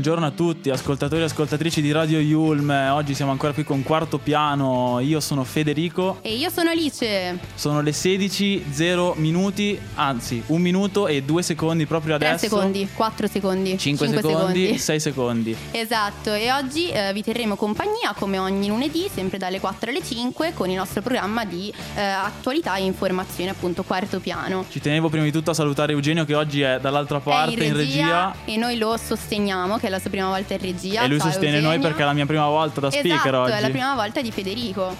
buongiorno a tutti, ascoltatori e ascoltatrici di Radio Yulm. Oggi siamo ancora qui con Quarto Piano. Io sono Federico. E io sono Alice. Sono le 16.0 minuti, anzi, un minuto e due secondi proprio adesso. 3 secondi, 4 secondi, 5, secondi, 6 secondi. Esatto, e oggi eh, vi terremo compagnia come ogni lunedì, sempre dalle 4 alle 5, con il nostro programma di eh, attualità e informazione, appunto Quarto Piano. Ci tenevo prima di tutto a salutare Eugenio che oggi è dall'altra parte in regia, in regia. E noi lo sosteniamo, che è la sua prima volta in regia. E lui Ciao, sostiene Eugenio. noi perché è la mia prima volta da speaker esatto, oggi. è la prima volta di Federico.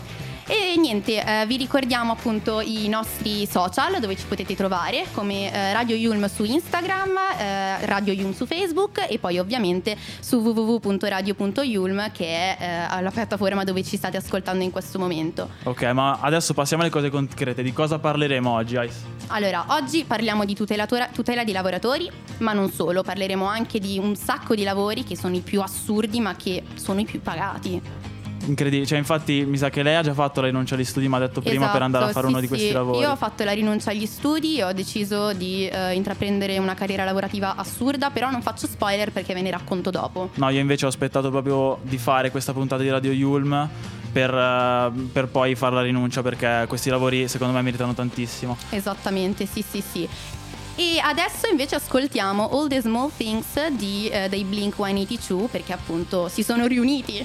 E niente, eh, vi ricordiamo appunto i nostri social dove ci potete trovare come eh, Radio Yulm su Instagram, eh, Radio Yulm su Facebook e poi ovviamente su www.radio.yulm che è eh, la piattaforma dove ci state ascoltando in questo momento. Ok, ma adesso passiamo alle cose concrete. Di cosa parleremo oggi, Ice? Allora, oggi parliamo di tutelatora- tutela di lavoratori, ma non solo, parleremo anche di un sacco di lavori che sono i più assurdi ma che sono i più pagati. Incredibile, cioè infatti mi sa che lei ha già fatto la rinuncia agli studi, ma ha detto prima per andare a fare Esatto, sì, uno di questi sì. lavori. Io ho fatto la rinuncia agli studi e ho deciso di eh, intraprendere una carriera lavorativa assurda, però non faccio spoiler perché ve ne racconto dopo. No, io invece ho aspettato proprio di fare questa puntata di Radio Yulm per, eh, per poi fare la rinuncia perché questi lavori secondo me meritano tantissimo. Esattamente, sì, sì, sì. E adesso invece ascoltiamo All the Small Things di, eh, dei Blink 182 perché appunto si sono riuniti.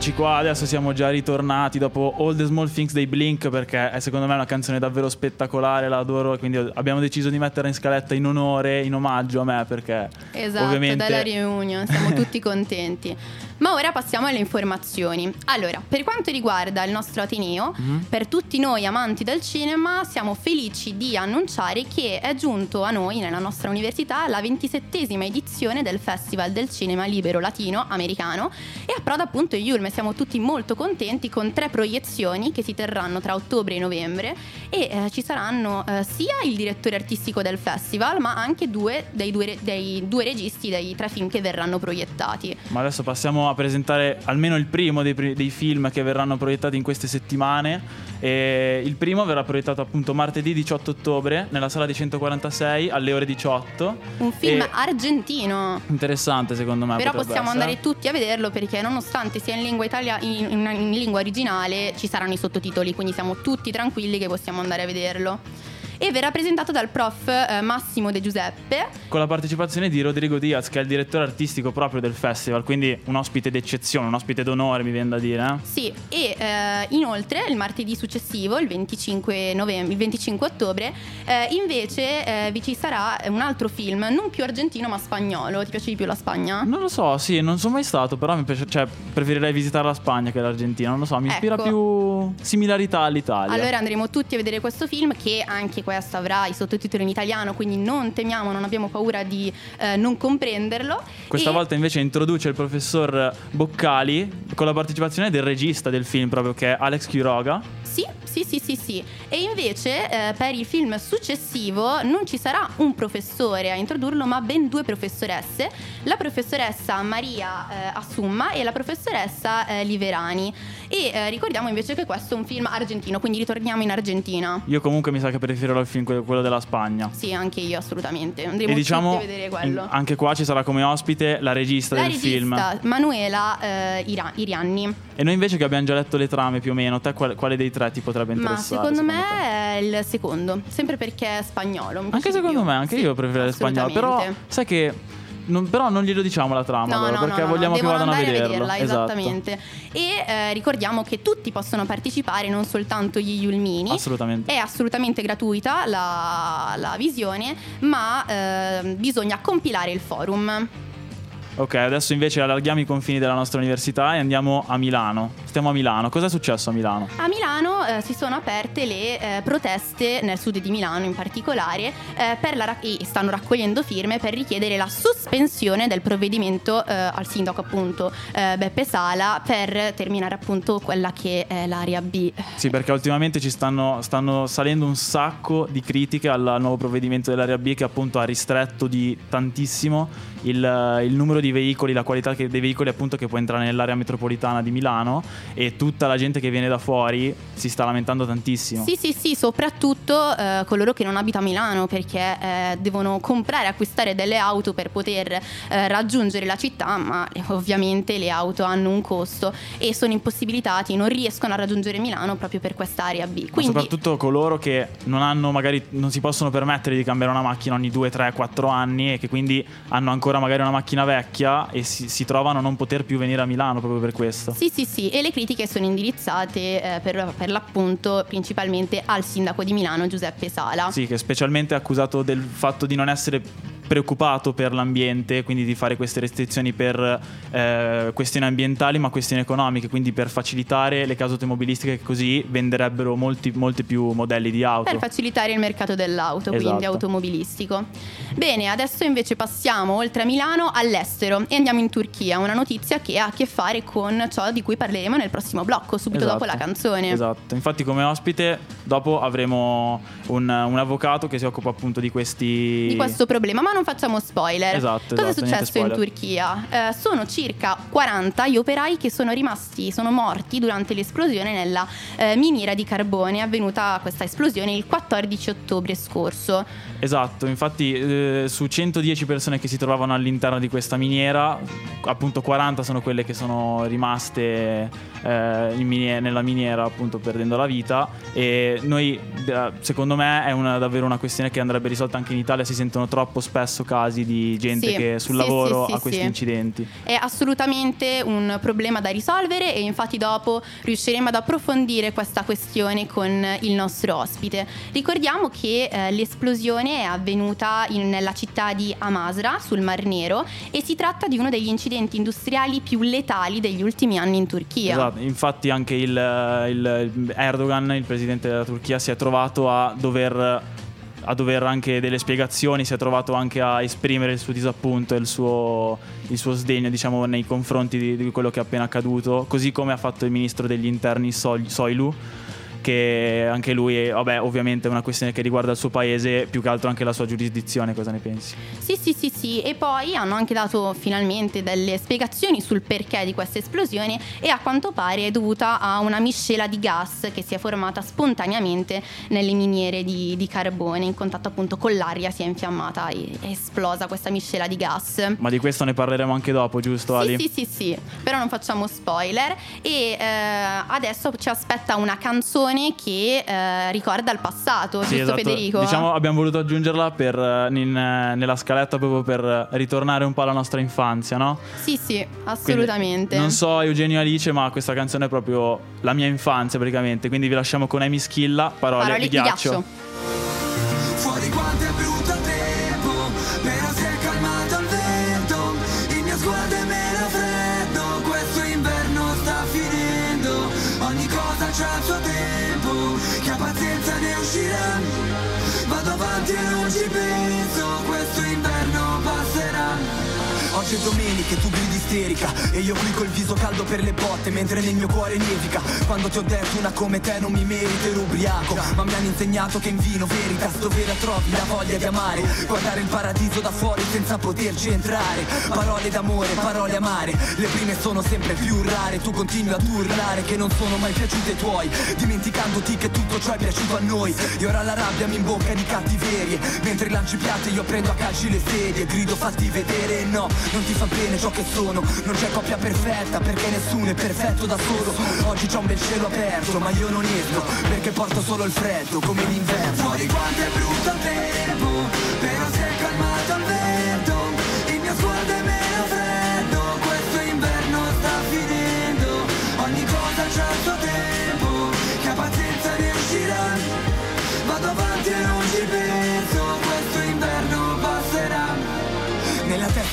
Eccoci qua, adesso siamo già ritornati dopo All the Small Things dei Blink perché è secondo me una canzone davvero spettacolare, la adoro, quindi abbiamo deciso di metterla in scaletta in onore, in omaggio a me perché Esatto, ovviamente dalla reunion, siamo tutti contenti. Ma ora passiamo alle informazioni. Allora, per quanto riguarda il nostro Ateneo, Mhm. per tutti noi amanti del cinema, siamo felici di annunciare che è giunto a noi, nella nostra università, la ventisettesima edizione del Festival del Cinema Libero Latino Americano e approda appunto Yulm Yulm siamo tutti molto contenti con tre proiezioni che si terranno tra ottobre e novembre e eh, ci saranno eh, sia il direttore artistico del festival ma anche due dei due, dei due registi dei tre film che verranno proiettati. Ma adesso passiamo a presentare almeno il primo dei, dei film che verranno proiettati in queste settimane. E il primo verrà proiettato appunto martedì 18 ottobre nella sala di 146 alle ore 18. Un film E- argentino. interessante secondo me. Però possiamo essere. andare tutti a vederlo perché nonostante sia in lingua, italia- in, in- in lingua originale ci saranno i sottotitoli, quindi siamo tutti tranquilli che possiamo andare a vederlo. E verrà presentato dal prof eh, Massimo De Giuseppe, Con la partecipazione di Rodrigo Diaz, che è il direttore artistico proprio del festival, quindi un ospite d'eccezione, un ospite d'onore, mi viene da dire. eh. Sì, e eh, inoltre il martedì successivo, il 25, novembre, il 25 ottobre, eh, invece eh, vi ci sarà un altro film, non più argentino ma spagnolo. Ti piace di più la Spagna? Non lo so, sì, non sono mai stato, però mi piace, cioè, preferirei visitare la Spagna che l'Argentina. Non lo so, mi ispira Ecco. più similarità all'Italia. Allora andremo tutti a vedere questo film che anche questo avrà i sottotitoli in italiano, quindi non temiamo, non abbiamo paura di eh, non comprenderlo. Questa E- volta invece introduce il professor Boccali con la partecipazione del regista del film, proprio che è Alex Quiroga. Sì, sì, sì, sì, sì. E invece eh, per il film successivo non ci sarà un professore a introdurlo, ma ben due professoresse, la professoressa Maria eh, Assumma e la professoressa eh, Liverani. E eh, ricordiamo invece che questo è un film argentino, quindi ritorniamo in Argentina. Io comunque mi sa che preferirò il film quello della Spagna. Sì, anche io assolutamente. Andremo e diciamo, a vedere quello. in- anche qua ci sarà come ospite la regista La del regista film. Manuela eh, Ira- Irianni. E noi invece che abbiamo già letto le trame più o meno, te qual- quale dei tre ti potrebbe Ma interessare? secondo me te? è il secondo, sempre perché è spagnolo. Anche secondo più. me, anche Sì, io preferirei il spagnolo. Però sai che. Non- però non glielo diciamo la trama No, allora, no, perché no, vogliamo che vadano a vederlo. vederla, Esatto. esattamente. E eh, ricordiamo che tutti possono partecipare, non soltanto gli Yulmini. Assolutamente. È assolutamente gratuita la, la visione, ma eh, bisogna compilare il forum. Ok, adesso invece allarghiamo i confini della nostra università e andiamo a Milano. Stiamo a Milano. Cosa è successo a Milano? A Milano eh, si sono aperte le eh, proteste, nel sud di Milano in particolare, eh, per la e stanno raccogliendo firme per richiedere la sospensione del provvedimento eh, al sindaco appunto eh, Beppe Sala per terminare appunto quella che è l'area B. Sì, perché ultimamente ci stanno, stanno salendo un sacco di critiche al nuovo provvedimento dell'area B che appunto ha ristretto di tantissimo il, il numero di veicoli, la qualità che- dei veicoli appunto che può entrare nell'area metropolitana di Milano e tutta la gente che viene da fuori si sta lamentando tantissimo. Sì, sì, sì, soprattutto eh, coloro che non abitano a Milano perché eh, devono comprare, acquistare delle auto per poter eh, raggiungere la città, ma eh, ovviamente le auto hanno un costo e sono impossibilitati, non riescono a raggiungere Milano proprio per quest'area B. Ma Quindi soprattutto coloro che non hanno magari non si possono permettere di cambiare una macchina ogni 2, 3, 4 anni e che quindi hanno ancora magari una macchina vecchia e si, si trovano a non poter più venire a Milano proprio per questo. Sì, sì, sì, e le critiche sono indirizzate eh, per, per l'appunto principalmente al sindaco di Milano Giuseppe Sala. Sì, che specialmente è accusato del fatto di non essere preoccupato per l'ambiente, quindi di fare queste restrizioni per eh, questioni ambientali ma questioni economiche, quindi per facilitare le case automobilistiche che così venderebbero molti, molti più modelli di auto. Per facilitare il mercato dell'auto, quindi Esatto. automobilistico. Bene, adesso invece passiamo oltre a Milano all'estero e andiamo in Turchia, una notizia che ha a che fare con ciò di cui parleremo nel prossimo blocco, subito Esatto. dopo la canzone. Esatto, infatti come ospite dopo avremo un, un avvocato che si occupa appunto di questi... Di questo problema, ma non facciamo spoiler. Esatto, Cosa esatto, è successo in. Turchia? Eh, sono circa 40 gli operai che sono rimasti, sono morti durante l'esplosione nella eh, miniera di carbone avvenuta questa esplosione il 14 ottobre scorso. Esatto, infatti eh, su 110 persone che si trovavano all'interno di questa miniera, appunto 40 sono quelle che sono rimaste eh, in minie- nella miniera appunto perdendo la vita e noi secondo me è una- davvero una questione che andrebbe risolta anche in Italia, si sentono troppo spesso casi di gente Sì, che sul sì, lavoro sì, ha questi sì. incidenti. È assolutamente un problema da risolvere e infatti dopo riusciremo ad approfondire questa questione con il nostro ospite. Ricordiamo che eh, l'esplosione è avvenuta in- nella città di Amasra sul Mar Nero e si tratta di uno degli incidenti industriali più letali degli ultimi anni in Turchia. Esatto, infatti anche il, il- Erdogan, il presidente della Turchia, si è trovato a dover a dover anche delle spiegazioni, si è trovato anche a esprimere il suo disappunto e il suo, il suo sdegno diciamo, nei confronti di, di quello che è appena accaduto, così come ha fatto il ministro degli interni Soilu che anche lui, vabbè, ovviamente è una questione che riguarda il suo paese, più che altro anche la sua giurisdizione, cosa ne pensi? Sì, sì, sì, sì, e poi hanno anche dato finalmente delle spiegazioni sul perché di questa esplosione e a quanto pare è dovuta a una miscela di gas che si è formata spontaneamente nelle miniere di, di carbone, in contatto appunto con l'aria si è infiammata e è esplosa questa miscela di gas. Ma di questo ne parleremo anche dopo, giusto Ali? Sì, sì, sì, sì, però non facciamo spoiler e eh, adesso ci aspetta una canzone che eh, ricorda il passato, Sì, giusto esatto. Federico? Diciamo abbiamo voluto aggiungerla per, eh, in, eh, nella scaletta proprio per ritornare un po' alla nostra infanzia, no? Sì, sì, Quindi, assolutamente. non so Eugenio Alice, ma questa canzone è proprio la mia infanzia praticamente. Quindi vi lasciamo con Amy Schilla, Parole, Parole di di ghiaccio. ghiaccio. Oggi è domenica e tu gridi isterica. E io qui col viso caldo per le botte Mentre nel mio cuore nevica. Quando ti ho detto una come te non mi merito ero ubriaco. Ma mi hanno insegnato che in vino veritas Dove la trovi la voglia di amare. Guardare il paradiso da fuori senza poterci entrare. Parole d'amore, parole amare Le prime sono sempre più rare. Tu continui ad urlare che non sono mai piaciute tuoi Dimenticandoti che tutto ciò è piaciuto a noi. E ora la rabbia mi imbocca di cattiverie. Mentre lanci piatti io prendo a calci le sedie Grido fatti vedere no, non ti fa bene ciò che sono. Non c'è coppia perfetta perché nessuno è perfetto da solo. Oggi c'è un bel cielo aperto ma io non esco Perché porto solo il freddo come l'inverno. Fuori quanto è brutto il tempo Però si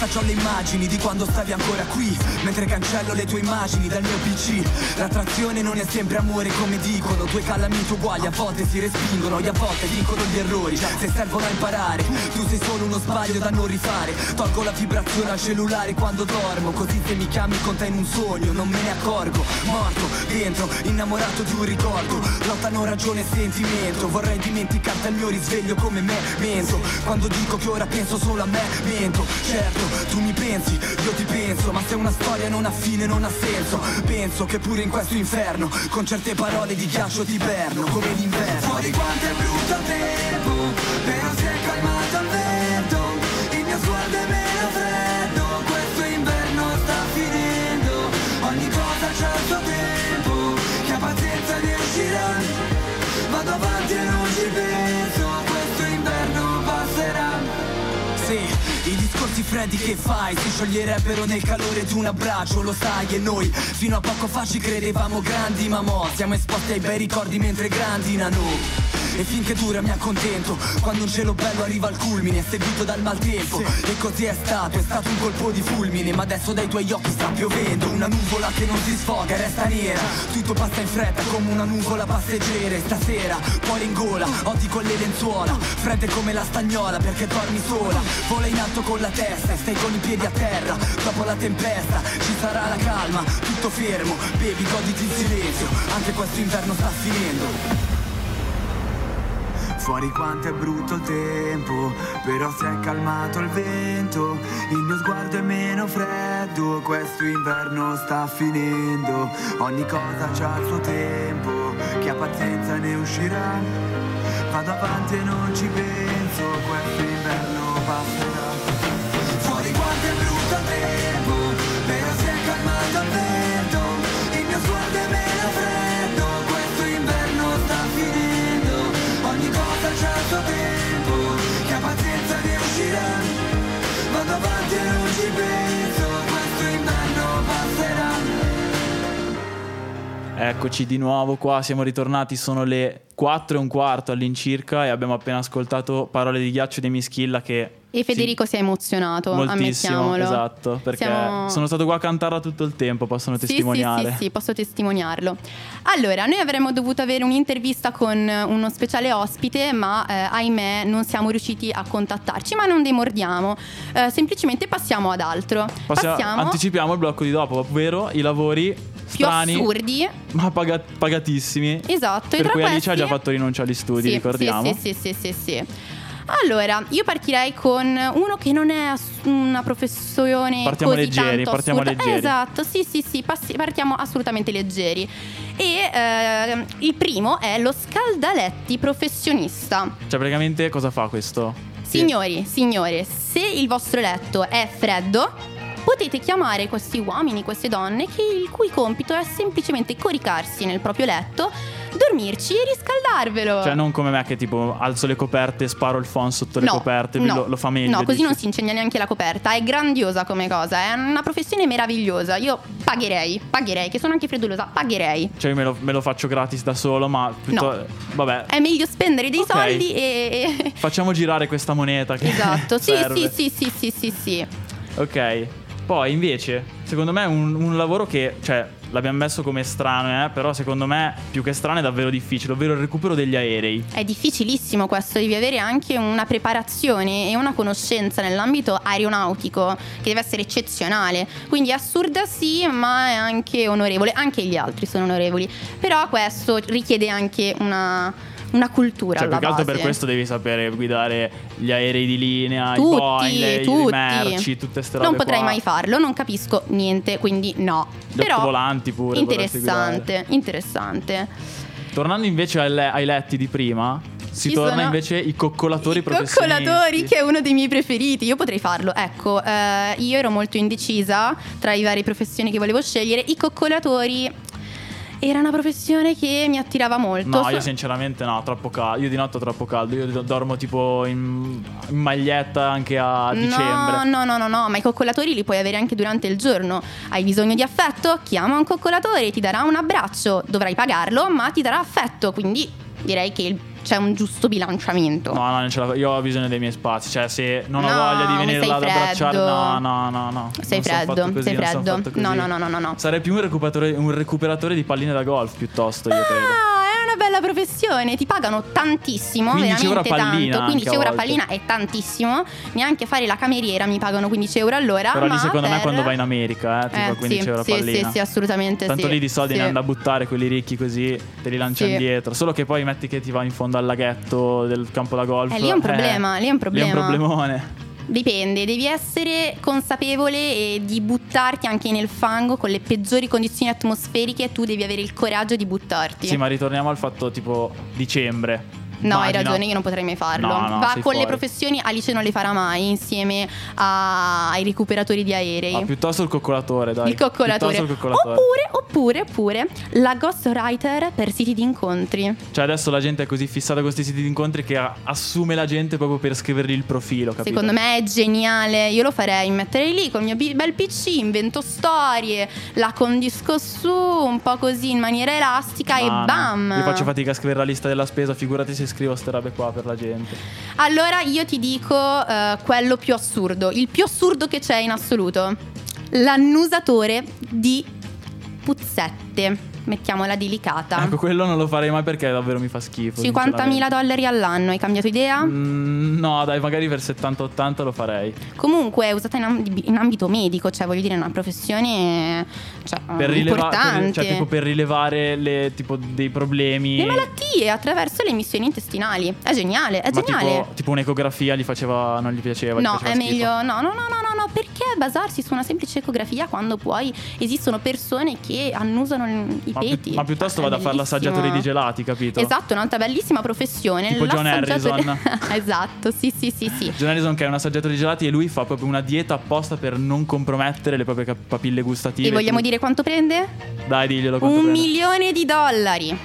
c'ho le immagini di quando stavi ancora qui Mentre cancello le tue immagini dal mio PC L'attrazione non è sempre amore come dicono Due calamiti uguali a volte si respingono E a volte vincono gli errori. Se servono a imparare Tu sei solo uno sbaglio da non rifare. Tolgo la vibrazione al cellulare quando dormo Così se mi chiami con te in un sogno Non me ne accorgo. Morto dentro, innamorato di un ricordo. Lottano ragione e sentimento Vorrei dimenticarti al mio risveglio come me Mento Quando dico che ora penso solo a me Mento. Certo, tu mi pensi, io ti penso Ma se una storia non ha fine non ha senso. Penso che pure in questo inferno Con certe parole di ghiaccio ti perno Come l'inverno. Fuori quanto è brutto tempo freddi che fai si scioglierebbero nel calore di un abbraccio, lo sai e noi fino a poco fa ci credevamo grandi ma mo siamo esposti ai bei ricordi mentre grandinano. E finché dura mi accontento Quando un cielo bello arriva al culmine Seguito dal maltempo. E così è stato, è stato un colpo di fulmine Ma adesso dai tuoi occhi sta piovendo. Una nuvola che non si sfoga e resta nera. Tutto passa in fretta come una nuvola passeggera Stasera, cuore in gola, odi con le lenzuola Fredde come la stagnola perché dormi sola. Vola in alto con la testa e stai con i piedi a terra. Dopo la tempesta ci sarà la calma Tutto fermo, bevi, goditi il silenzio Anche questo inverno sta finendo Fuori quanto è brutto il tempo, però si è calmato il vento, il mio sguardo è meno freddo, questo inverno sta finendo, ogni cosa c'ha il suo tempo, chi ha pazienza ne uscirà, vado avanti e non ci penso, Eccoci di nuovo qua, siamo ritornati, sono le 4 e un quarto all'incirca e abbiamo appena ascoltato Parole di ghiaccio di Mischilla che... E Federico si è emozionato, moltissimo, ammettiamolo. esatto, perché Siamo- sono stato qua a cantarla tutto il tempo, possono Sì, testimoniare. Sì, sì, sì, posso testimoniarlo. Allora, noi avremmo dovuto avere un'intervista con uno speciale ospite, ma eh, ahimè non siamo riusciti a contattarci, ma non demordiamo. Eh, semplicemente passiamo ad altro. Passia- passiamo Anticipiamo il blocco di dopo, ovvero i lavori più strani, assurdi. ma paga- pagatissimi. Esatto, e Per tra cui Alice ha questi- già fatto rinuncia agli studi, Sì, ricordiamo. Sì, sì, sì, sì, sì, sì. Allora, io partirei con uno che non è una professione Partiamo così leggeri, tanto partiamo assurda. leggeri. Esatto, sì, sì, sì, passi- partiamo assolutamente leggeri. E ehm, il primo è lo scaldaletti professionista. Cioè, praticamente cosa fa questo? Signori, signore, se il vostro letto è freddo, potete chiamare questi uomini, queste donne, che il cui compito è semplicemente coricarsi nel proprio letto, dormirci e riscaldarvelo. Cioè, non come me che tipo alzo le coperte, sparo il phon sotto le No, coperte, no. lo, lo fa meglio. No, così dici. non si insegna neanche la coperta. È grandiosa come cosa. È una professione meravigliosa. Io pagherei, pagherei, che sono anche freddolosa, pagherei. Cioè, io me lo, me lo faccio gratis da solo, ma piuttosto. Vabbè, È meglio spendere dei Ok. soldi e. e- facciamo girare questa moneta. Che Esatto, sì, sì, sì, sì, sì, sì, sì. Ok. Poi invece, secondo me è un, un lavoro che, cioè, l'abbiamo messo come strano, eh, però secondo me più che strano è davvero difficile, ovvero il recupero degli aerei. È difficilissimo questo, devi avere anche una preparazione e una conoscenza nell'ambito aeronautico che deve essere eccezionale. Quindi assurda sì, ma è anche onorevole. Anche gli altri sono onorevoli. Però questo richiede anche una, una cultura Cioè, più che altro per questo devi sapere guidare gli aerei di linea, Tutti, i Boeing, le, tutti. le merci, tutte queste robe Non potrei qua. mai farlo, non capisco niente, quindi no. Gli Però volanti pure. interessante, interessante. Tornando invece ai, le- ai letti di prima, si Ci torna invece i coccolatori I professionisti. coccolatori, che è uno dei miei preferiti. Io potrei farlo. Ecco, eh, io ero molto indecisa tra i vari professioni che volevo scegliere. I coccolatori era una professione che mi attirava molto. No, So- io sinceramente no, troppo caldo. Io di notte ho troppo caldo. Io do- dormo tipo in, in maglietta anche a dicembre. No, no, no, no, no, ma i coccolatori li puoi avere anche durante il giorno. Hai bisogno di affetto? Chiama un coccolatore, ti darà un abbraccio. Dovrai pagarlo, ma ti darà affetto. Quindi direi che il- c'è un giusto bilanciamento. No, no, non ce la- io ho bisogno dei miei spazi. Cioè, se non ho No, voglia di venire là ad abbracciare, no, no, no, no. Sei freddo, così, sei freddo. No, no, no, no, no, no. Sarei più un recuperatore, un recuperatore di palline da golf piuttosto, io credo. Ah, è una bella professione, ti pagano tantissimo, 15 euro a veramente tanto. 15 anche a euro a pallina è tantissimo. Neanche fare la cameriera mi pagano 15 euro all'ora. Però lì secondo me per- quando vai in America, eh, tipo Eh, 15 sì, euro a sì, pallina. Sì, sì, assolutamente Tanto sì. lì di soldi Sì. ne hanno da buttare quelli ricchi così, te li lancia Sì. indietro. Solo che poi metti che ti va in fondo al laghetto del campo da golf. Eh, lì è un problema, lì è un problema. Lì è un problemone. Dipende, devi essere consapevole di buttarti anche nel fango con le peggiori condizioni atmosferiche. Tu devi avere il coraggio di buttarti. Sì, ma ritorniamo al fatto tipo dicembre. No, hai ragione, io non potrei mai farlo. No, no, Va con le fuori. professioni, Alice non le farà mai insieme a- ai recuperatori di aerei. Ah, piuttosto il coccolatore, dai. il coccolatore. Il coccolatore. Oppure, oppure, oppure la ghostwriter per siti di incontri. Cioè adesso la gente è così fissata con questi siti di incontri che assume la gente proprio per scrivergli il profilo, capito? Secondo me è geniale. Io lo farei, metterei lì col mio bi- bel PC, invento storie, la condisco su un po' così in maniera elastica No, e bam. Io faccio fatica a scrivere la lista della spesa, figurati se scrivo ste robe qua per la gente. Allora io ti dico eh, quello più assurdo, il più assurdo che c'è in assoluto. L'annusatore di puzzette. Mettiamola delicata. Ecco, quello non lo farei mai perché davvero mi fa schifo. 50.000 dollari all'anno, hai cambiato idea? Mm, no, dai, magari per 70-80 lo farei. Comunque è usata in, amb- in ambito medico, cioè voglio dire è una professione cioè, Per rilevare, importante. cioè tipo per rilevare le, tipo dei problemi. Le malattie attraverso le emissioni intestinali. È geniale, è Ma geniale. tipo, tipo un'ecografia gli faceva, non gli piaceva. gli No, faceva è schifo. meglio. No, no, no, no, no, no. Perché basarsi su una semplice ecografia quando poi esistono persone che annusano il- i Ma, pi- ma piuttosto vado a fare l'assaggiatore di gelati, capito? Esatto, un'altra bellissima professione. Tipo John Harrison. esatto, sì, sì, sì, sì. John Harrison che è un assaggiatore di gelati e lui fa proprio una dieta apposta per non compromettere le proprie cap- papille gustative. E vogliamo dire quanto prende? Dai, diglielo quanto Un prende. milione di dollari.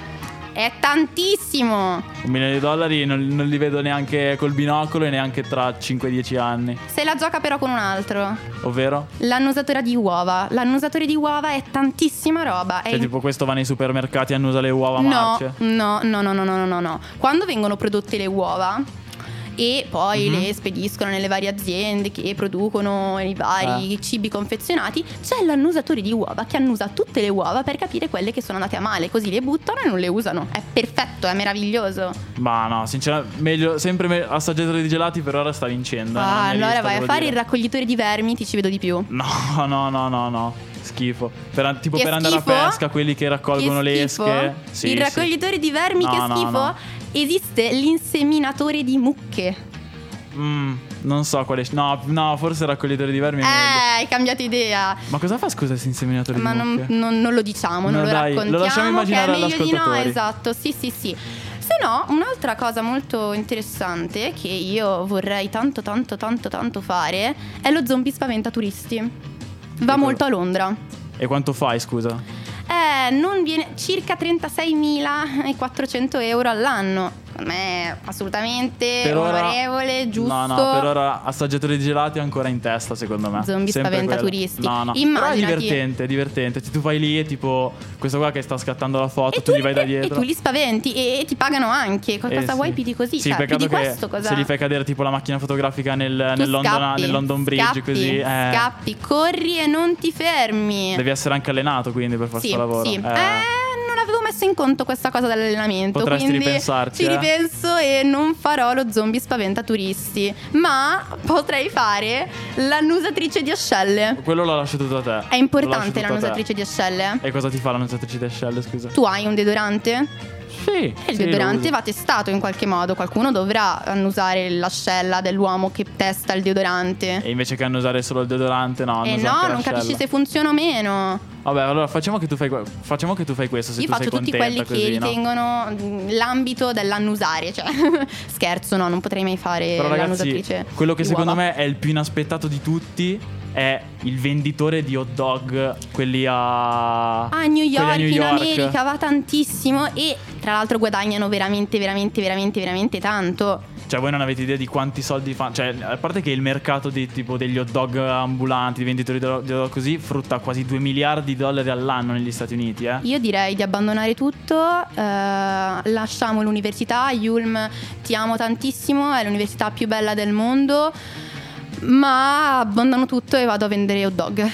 È tantissimo. Un milione di dollari non, non li vedo neanche col binocolo e neanche tra 5-10 anni. Se la gioca però con un altro. Ovvero? L'annusatore di uova. L'annusatore di uova è tantissima roba. È Cioè, in- tipo, questo va nei supermercati e annusa le uova No, marce. no, no, no, no, no, no, no. Quando vengono prodotte le uova e poi Mhm. le spediscono nelle varie aziende che producono i vari Eh. cibi confezionati, c'è l'annusatore di uova che annusa tutte le uova per capire quelle che sono andate a male, così le buttano e non le usano. È perfetto, è meraviglioso. Ma no, sinceramente, meglio, sempre me- assaggiatore di gelati per ora sta vincendo. eh, Ah, allora vai a fare dire. il raccoglitore di vermi, ti ci vedo di più. No, no, no, no, no. Schifo. Per- tipo Che per andare schifo? a pesca, quelli che raccolgono Che le esche. Sì, il sì. raccoglitore di vermi, No, che no, schifo. no. Esiste l'inseminatore di mucche. Mm, non so quale. No, no, forse raccoglitore di vermi Eh, hai cambiato idea. Ma cosa fa, scusa, questo inseminatore Ma di non, mucche? non- non lo diciamo, non No, lo dai, lo raccontiamo. lasciamo immaginare che è meglio di no, esatto. Sì, sì, sì. Se no, un'altra cosa molto interessante che io vorrei tanto, tanto, tanto, tanto fare è lo zombie spaventa turisti. Va molto a Londra. E quanto fai, scusa? Eh, non viene circa 36.400 euro all'anno. Me assolutamente Per ora- onorevole, giusto. No, no, per ora assaggiatore di gelati è ancora in testa, secondo me. Zombie Sempre spaventa quello. turisti. No, no. Però è Immaginati- divertente, è divertente. Tu vai lì e tipo, questo qua che sta scattando la foto, tu, tu, gli vai da dietro. e tu li spaventi e, e ti pagano anche. Co- Eh, Cosa sì. vuoi più di così? Sì, cioè, più peccato di che questo cosa? se gli fai cadere tipo la macchina fotografica nel, nel, London, scappi, nel London Bridge scappi, così. eh, Scappi, corri e non ti fermi. Devi essere anche allenato quindi per fare sì, questo lavoro. sì. Eh, Eh, non avevo messo in conto questa cosa dell'allenamento. Potresti quindi ripensarci, Ci eh. ripenso e non farò lo zombie spaventa turisti. Ma potrei fare l'annusatrice di ascelle. Quello l'ho lasciato tutto a te. È importante l'annusatrice di ascelle? E cosa ti fa l'annusatrice di ascelle, scusa? Tu hai un deodorante? Sì. E il sì, deodorante va testato in qualche modo. Qualcuno dovrà annusare l'ascella dell'uomo che testa il deodorante. E invece che annusare solo il deodorante, no. E annusa no, non capisci se funziona o meno. Vabbè, allora facciamo che tu fai, facciamo che tu fai questo. Se Io tu faccio sei tutti quelli che così, no? ritengono l'ambito dell'annusare. Cioè, scherzo, no, non potrei mai fare Però ragazzi, l'annusatrice. quello che secondo uova. me è il più inaspettato di tutti è il venditore di hot dog, quelli a a New York, a New in York. America va tantissimo e tra l'altro guadagnano veramente, veramente, veramente, veramente tanto. Cioè, voi non avete idea di quanti soldi fanno. Cioè, a parte che il mercato di, tipo degli hot dog ambulanti, di venditori di hot dog così, frutta quasi 2 miliardi di dollari all'anno negli Stati Uniti, eh. Io direi di abbandonare tutto, eh, lasciamo l'università, Yulm ti amo tantissimo, è l'università più bella del mondo, ma abbandono tutto e vado a vendere hot dog.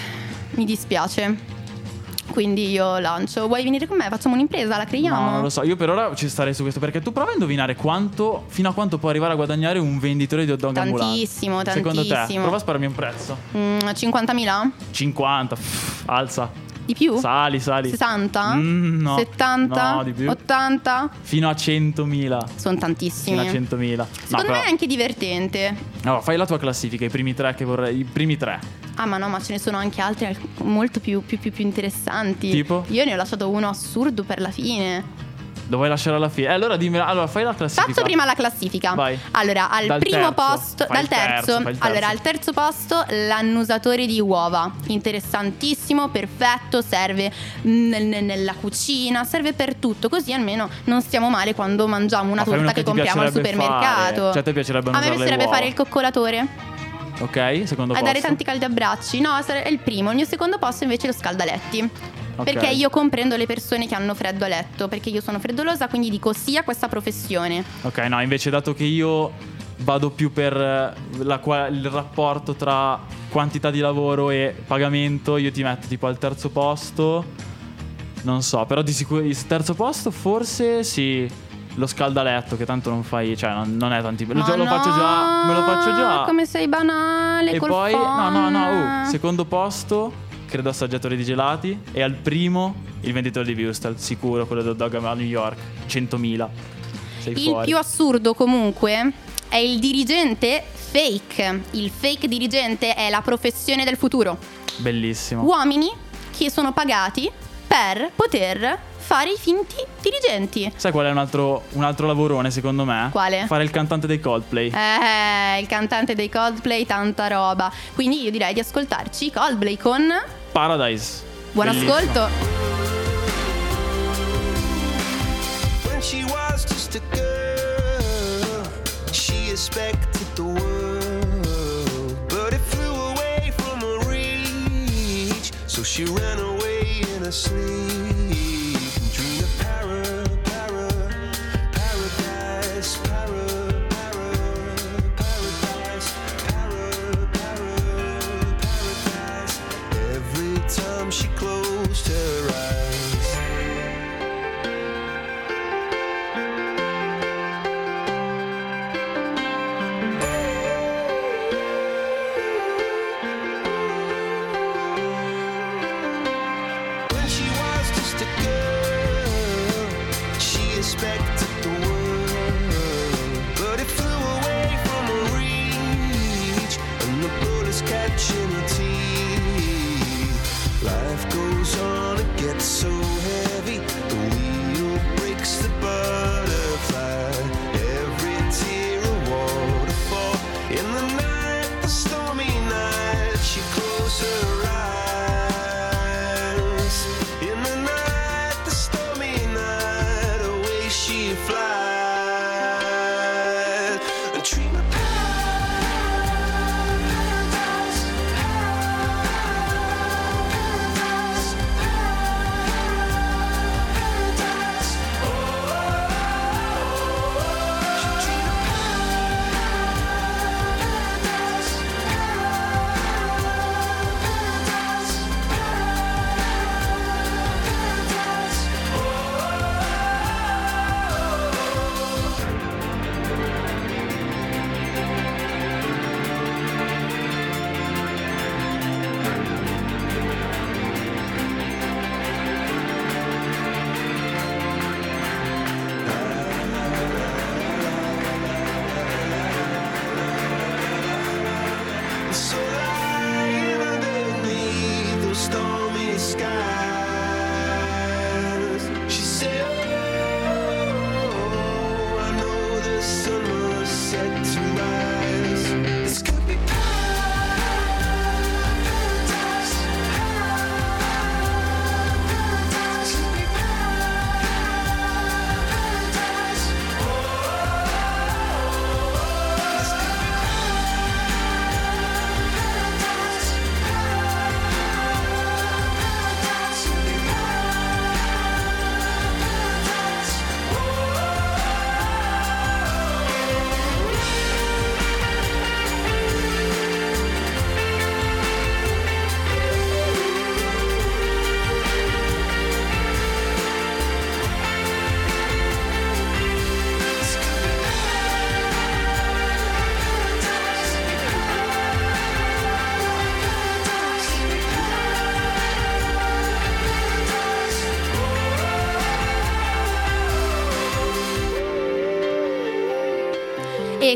Mi dispiace. Quindi io lancio. Vuoi venire con me? Facciamo un'impresa, la creiamo? No, non lo so. Io per ora ci starei su questo perché tu prova a indovinare quanto, fino a quanto può arrivare a guadagnare un venditore di hot dog ambulanti. Tantissimo, Secondo te? tantissimo. Prova a spararmi un prezzo. Mm, 50.000? 50. pff, alza. Di più? Sali, sali. 60? Mm, no. 70? No, di più. 80? Fino a 100.000. Sono tantissimi. Fino a 100.000. No, Secondo però- me è anche divertente. Allora, fai la tua classifica, i primi tre che vorrei. I primi tre. Ah, ma no, ma ce ne sono anche altri al- molto più, più, più, più interessanti. Tipo? Io ne ho lasciato uno assurdo per la fine. Lo vuoi lasciare alla fine? Eh, allora dimmi. Allora, fai la classifica. Faccio prima la classifica. Vai. Allora, al Dal primo terzo. posto, Fai dal terzo, terzo, allora al terzo posto l'annusatore di uova. Interessantissimo, perfetto, serve nel- nel- nella cucina, serve per tutto, così almeno non stiamo male quando mangiamo una Ma torta che compriamo al supermercato. fare. Cioè, a te piacerebbe A me piacerebbe fare il coccolatore. Ok, secondo A posto. dare tanti caldi abbracci. No, è il primo. Il mio secondo posto invece è lo scaldaletti. Perché io comprendo le persone che hanno freddo a letto. Perché io sono freddolosa, quindi dico sì a questa professione. Ok, no, invece dato che io vado più per eh, la il rapporto tra quantità di lavoro e pagamento, io ti metto tipo al terzo posto. Non so, però di sicuro il terzo posto forse sì. Lo scaldaletto che tanto non fai, cioè non, non è tanti. Lo, Ma già- lo faccio già, me lo faccio già. Come sei banale. e poi no, no, no, phon. uh, secondo posto credo assaggiatore di gelati e al primo il venditore di Wustel, sicuro quello del dog a New York, 100.000. Sei Il fuori. più assurdo comunque è il dirigente fake. Il fake dirigente è la professione del futuro. Bellissimo. Uomini che sono pagati per poter fare i finti dirigenti. Sai qual è un altro, un altro lavorone secondo me? Quale? Fare il cantante dei Coldplay. Eh, il cantante dei Coldplay, tanta roba. Quindi io direi di ascoltarci Coldplay con Paradise. Buon Bellissimo. ascolto. expected the world, but it flew away from her reach. So she ran away in her sleep.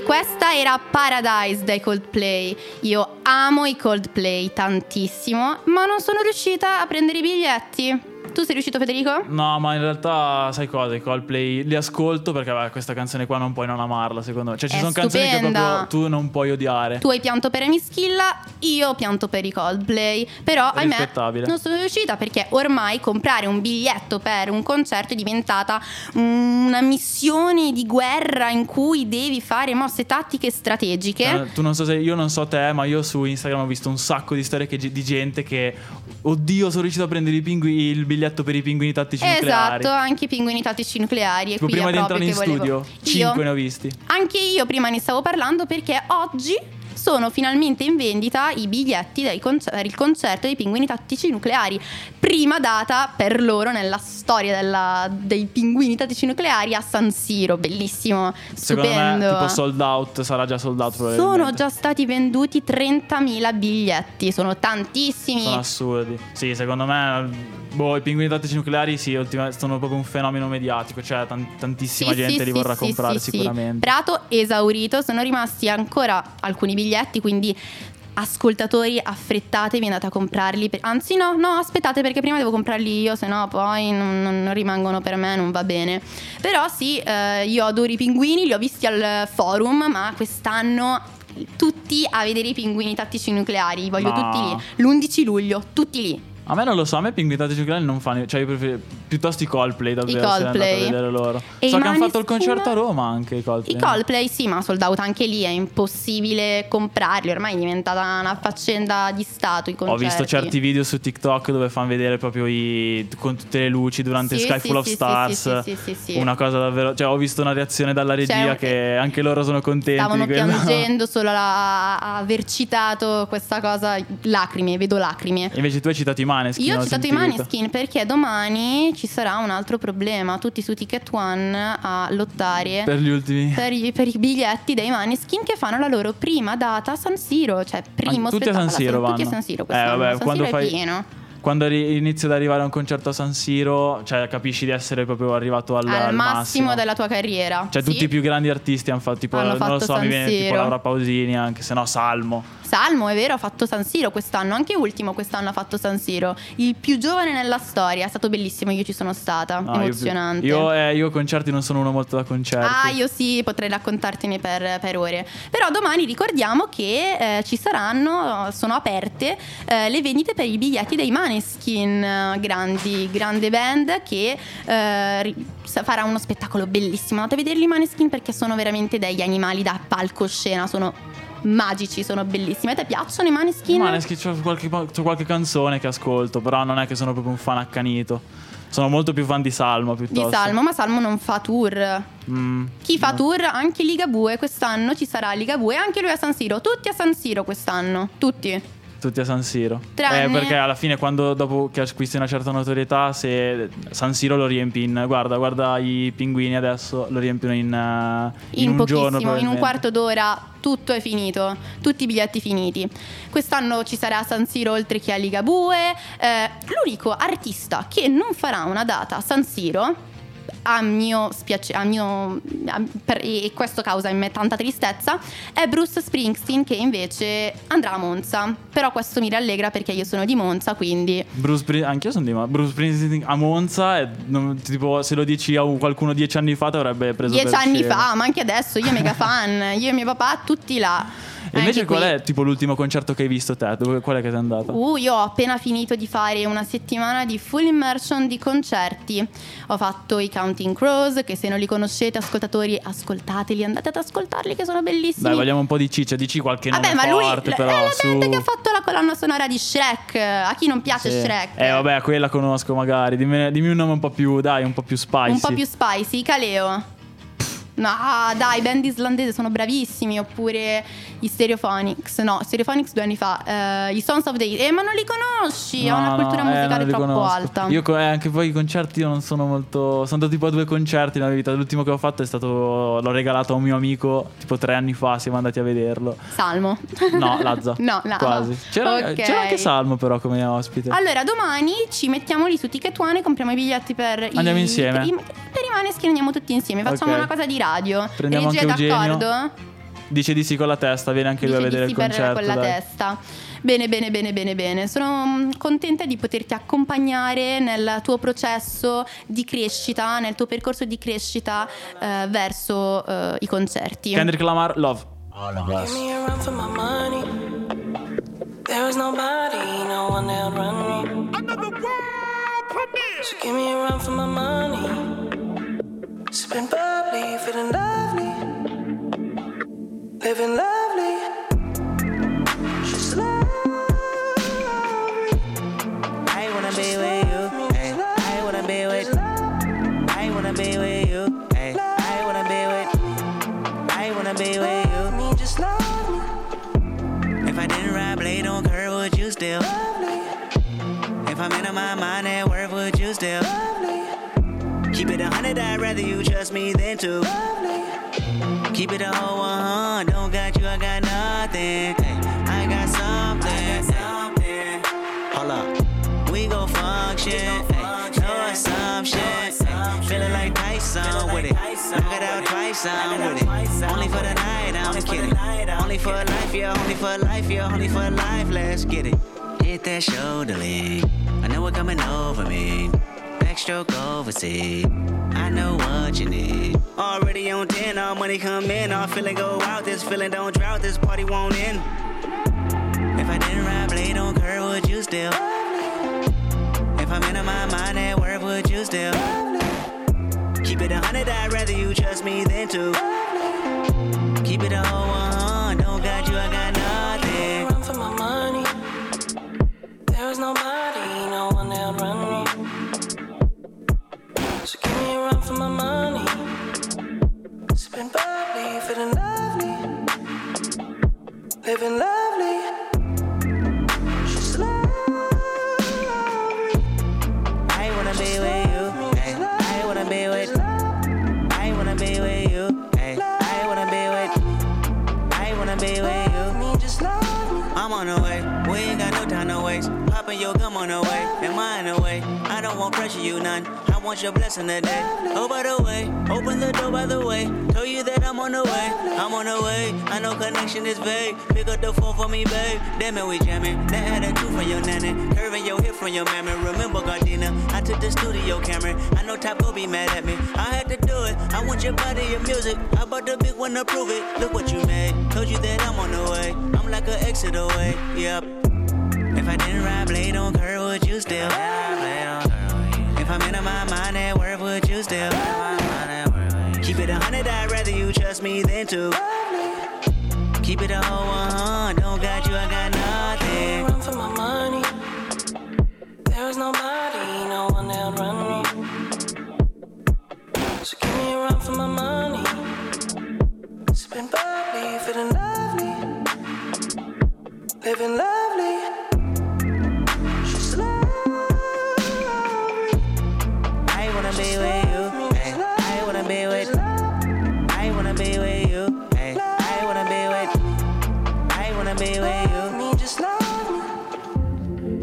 Questa era Paradise dai Coldplay. Io amo i Coldplay tantissimo, ma non sono riuscita a prendere i biglietti. Tu sei riuscito, Federico? No, ma in realtà, sai cosa? I Coldplay li ascolto perché vabbè, questa canzone qua non puoi non amarla, secondo me. Cioè, ci È sono canzoni che stupenda. proprio tu non puoi odiare. Tu hai pianto per Emischilla, io pianto per i Coldplay. Però, ahimè, non sono riuscita perché ormai comprare un biglietto per un concerto è diventata una missione di guerra in cui devi fare mosse tattiche strategiche. Eh, tu non so se io non so te, ma io su Instagram ho visto un sacco di storie che- di gente che oddio, sono riuscito a prendere il biglietto per i pinguini tattici nucleari. Esatto, anche i pinguini tattici nucleari. E Tipo qui prima di entrare in volevo- studio, Io- 5 ne ho visti. Anche io prima ne stavo parlando perché oggi sono finalmente in vendita i biglietti concer- per il concerto dei pinguini tattici nucleari. Prima data per loro nella storia della- dei pinguini tattici nucleari a San Siro. Bellissimo, Secondo stupendo. me tipo sold out, sarà già sold out probabilmente. sono già stati venduti 30.000 biglietti, sono tantissimi. Sono assurdi. Sì, secondo me boh, i pinguini tattici nucleari sì, ultima- sono proprio un fenomeno mediatico, cioè tan- tantissima Sì, gente sì, li vorrà sì, comprare sicuramente. Prato esaurito, sono rimasti ancora alcuni biglietti, quindi ascoltatori affrettatevi andate a comprarli per- anzi no no aspettate perché prima devo comprarli io se no poi non, non- non rimangono per me non va bene però sì eh, io adoro i pinguini li ho visti al forum ma quest'anno tutti a vedere i pinguini tattici nucleari voglio No. tutti lì l'11 luglio tutti lì A me non lo so, a me tattici nucleari non fanno, cioè io prefer- piuttosto i Coldplay davvero. I se Coldplay. a vedere loro. E so che hanno fatto il concerto a Roma anche i Coldplay. I Coldplay sì, ma sold out anche lì è impossibile comprarli, ormai è diventata una faccenda di stato i Ho concerti. visto certi video su TikTok dove fanno vedere proprio i, con tutte le luci durante Sì, Sky sì, Full of sì, Stars. sì, sì, sì, sì. Una cosa davvero. Cioè, ho visto una reazione dalla regia Cioè, che anche loro sono contenti Stavano piangendo solo a, aver citato questa cosa, lacrime, vedo lacrime. Invece tu hai citato i Maneskin. Io ho citato i sentito. Maneskin perché domani ci sarà un altro problema, tutti su Ticket One a lottare Per gli ultimi. per i, per i biglietti dei Maneskin che fanno la loro prima data a San Siro, cioè primo tutti a San. Siro Tutti a vanno. San Siro Eh, vabbè, San quando Siro fai- è pieno. Quando ri- inizi ad arrivare a un concerto a San Siro, cioè capisci di essere proprio arrivato al, Al, al massimo, della tua carriera. Cioè, Sì. tutti i più grandi artisti hanno fatto tipo, Hanno non lo fatto so, mi San viene tipo Siro. Laura Pausini, anche se no Salmo. Salmo, è vero, ha fatto San Siro quest'anno, anche ultimo quest'anno ha fatto San Siro. Il più giovane nella storia, è stato bellissimo, io ci sono stata, No, io- emozionante. Io, eh, io concerti non sono uno molto da concerti. Ah, io sì, potrei raccontartene per, per ore. Però domani ricordiamo che eh, ci saranno, sono aperte eh, le vendite per i biglietti dei Maneskin, eh, grandi, grande band che eh, farà uno spettacolo bellissimo. Andate a vederli i Maneskin perché sono veramente degli animali da palcoscena, sono magici, sono bellissimi. A te piacciono i Maneskin? Ma c'ho qualche, c'ho qualche canzone che ascolto, però non è che sono proprio un fan accanito. Sono molto più fan di Salmo Di piuttosto. Salmo, ma Salmo non fa tour. Mm, Chi fa tour? Anche Ligabue quest'anno ci sarà Ligabue, anche lui a San Siro, tutti a San Siro quest'anno, tutti. Tutti a San Siro. Tranne- Eh, perché alla fine, quando dopo che acquisti una certa notorietà, se San Siro lo riempi in. Guarda, guarda i pinguini adesso lo riempiono in, eh, In, un pochissimo, giorno. in un quarto d'ora tutto è finito, tutti i biglietti finiti. Quest'anno ci sarà San Siro oltre che a Ligabue. Eh, l'unico artista che non farà una data a San Siro a mio spiacere, e questo causa in me tanta tristezza, è Bruce Springsteen che invece andrà a Monza. Però questo mi rallegra perché io sono di Monza, quindi Bruce Spring- anch'io sono di Monza. Bruce Springsteen a Monza, e non- tipo, se lo dici a un- qualcuno dieci anni fa, ti avrebbe preso dieci anni scemo. fa, ma anche adesso, io mega fan, io e mio papà tutti là. E invece, qual è tipo l'ultimo concerto che hai visto te? Dove, qual è che sei andata? Uh, io ho appena finito di fare una settimana di full immersion di concerti. Ho fatto i Counting Crows, che se non li conoscete, ascoltatori, ascoltateli, andate ad ascoltarli, che sono bellissimi. Dai, vogliamo un po' di ciccia. Dici qualche nome Vabbè, ma lui forte, l- però. è la su... band che ha fatto la colonna sonora di Shrek. A chi non piace Sì. Shrek? Eh, vabbè, quella conosco magari. Dimmi, dimmi un nome un po' più, dai, un po' più spicy. Un po' più spicy, Caleo. No, dai, band islandese sono bravissimi. Oppure i Stereophonics. No, Stereophonics due anni fa. Eh, I Sons of the Eh, ma non li conosci. No, ha una cultura eh, musicale li troppo conosco. alta. Io eh, anche poi i concerti io non sono molto. Sono andato tipo a due concerti nella mia vita. L'ultimo che ho fatto è stato. L'ho regalato a un mio amico tipo tre anni fa. Siamo andati a vederlo. Salmo. No, Lazza. no, no. Quasi. C'era, Ok. c'era anche Salmo, però, come ospite. Allora, domani ci mettiamo lì su Ticket One e compriamo i biglietti per Andiamo i, insieme. Per i, per i Maneskin andiamo tutti insieme. Facciamo Ok. una cosa di radio. Prendiamo Regia anche Eugenio. d'accordo? Dice di sì con la testa. Viene anche lui a Dice di vedere sì il concerto. con la dai. testa. Bene, bene, bene, bene, bene. Sono mm, contenta di poterti accompagnare nel tuo processo di crescita, nel tuo percorso di crescita eh, verso eh, i concerti. Kendrick Lamar, Love. Give me a run for my money. There is nobody, no one that'll run me. So give me a run for my money. Sipping bubbly, feeling lovely. Living lovely. She's lovely. I wanna be with you. Eh. I wanna be with. You. Eh. I wanna be with you. I wanna be with. You. I wanna be with you. Me, just love me. If I didn't ride blade on curve, would you still? If I'm in my mind at work, would you still? Keep it a hundred, I'd rather you trust me than to. Keep it a whole one, don't got you, I got nothing. I got something. something. Hold up, we gon' function. No assumption. Feeling like Tyson with it. Knock it out twice, I'm with it. Only for the night, I'm kidding. Only for life, yeah, only for life, yeah, only for life, let's get it. Hit that shoulder lean. I know it coming over me. Backstroke overseas. I know what you need. Already on 10, all money come in. All feeling go out. This feeling don't drought. This party won't end. If I didn't ride blade on curve, would you still? If I'm in my mind at work, would you still? Keep it a hundred, I'd rather you trust me than to. Keep it a whole one, don't got you, I got nothing. Run for my money. There is nobody, my money. Sipping bubbly, feeling lovely. Living lovely. She's lovely. I wanna be with you. I wanna be with. I wanna be with you. I wanna be with. I wanna be with you. Me, just love me. I'm on the way. We ain't got no time to waste. Poppin' your gum on the way. Am I in the way? I don't want pressure, you none. I want your blessing today. Oh, by the way, open the door by the way. Tell you that I'm on the way. I'm on the way. I know connection is vague. Pick up the phone for me, babe. Damn it, we jamming. That had a two from your nanny. Curving your hip from your mammy. Remember, Gardena, I took the studio camera. I know will be mad at me. I had to do it. I want your body, your music. I bought the big one to prove it. Look what you made. Told you that I'm on the way. I'm like an exit away. Yep. If I didn't ride blade on curve, would you still? If than to. Keep it a whole one, don't got you, I got nothing. Run for my money. There is nobody, no one that'll run me. So give me a run for my money. Sipping bubbly, feeling lovely. Living lovely.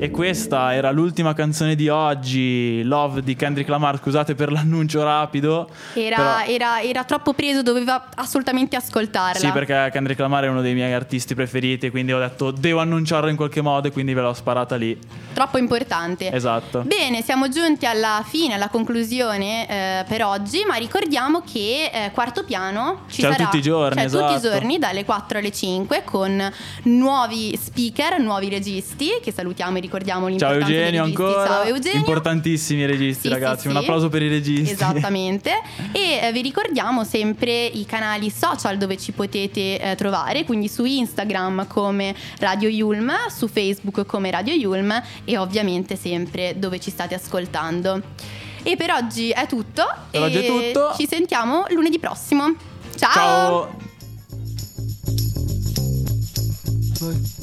E questa era l'ultima canzone di oggi, Love di Kendrick Lamar. Scusate per l'annuncio rapido. Era, però- era- era troppo preso, doveva assolutamente ascoltarla. Sì, perché Kendrick Lamar è uno dei miei artisti preferiti, quindi ho detto devo annunciarlo in qualche modo e quindi ve l'ho sparata lì. Troppo importante. Esatto. Bene, siamo giunti alla fine, alla conclusione eh, per oggi, ma ricordiamo che eh, quarto piano ci C'è sarà tutti i giorni, c'è tutti i esatto. giorni dalle 4 alle 5 con nuovi speaker, nuovi registi che salutiamo e ricordiamo Ciao l'importanza dei Eugenio registi. ancora. Ciao Eugenio. Importantissimi i registi, Sì, sì, ragazzi. Un sì. applauso per i registi. Esattamente. e eh, vi ricordiamo sempre i canali social dove ci potete eh, trovare, quindi su Instagram come Radio Yulm, su Facebook come Radio Yulm e ovviamente sempre dove ci state ascoltando. E per oggi è tutto. Per oggi è tutto. Ci sentiamo lunedì prossimo. Ciao. Ciao.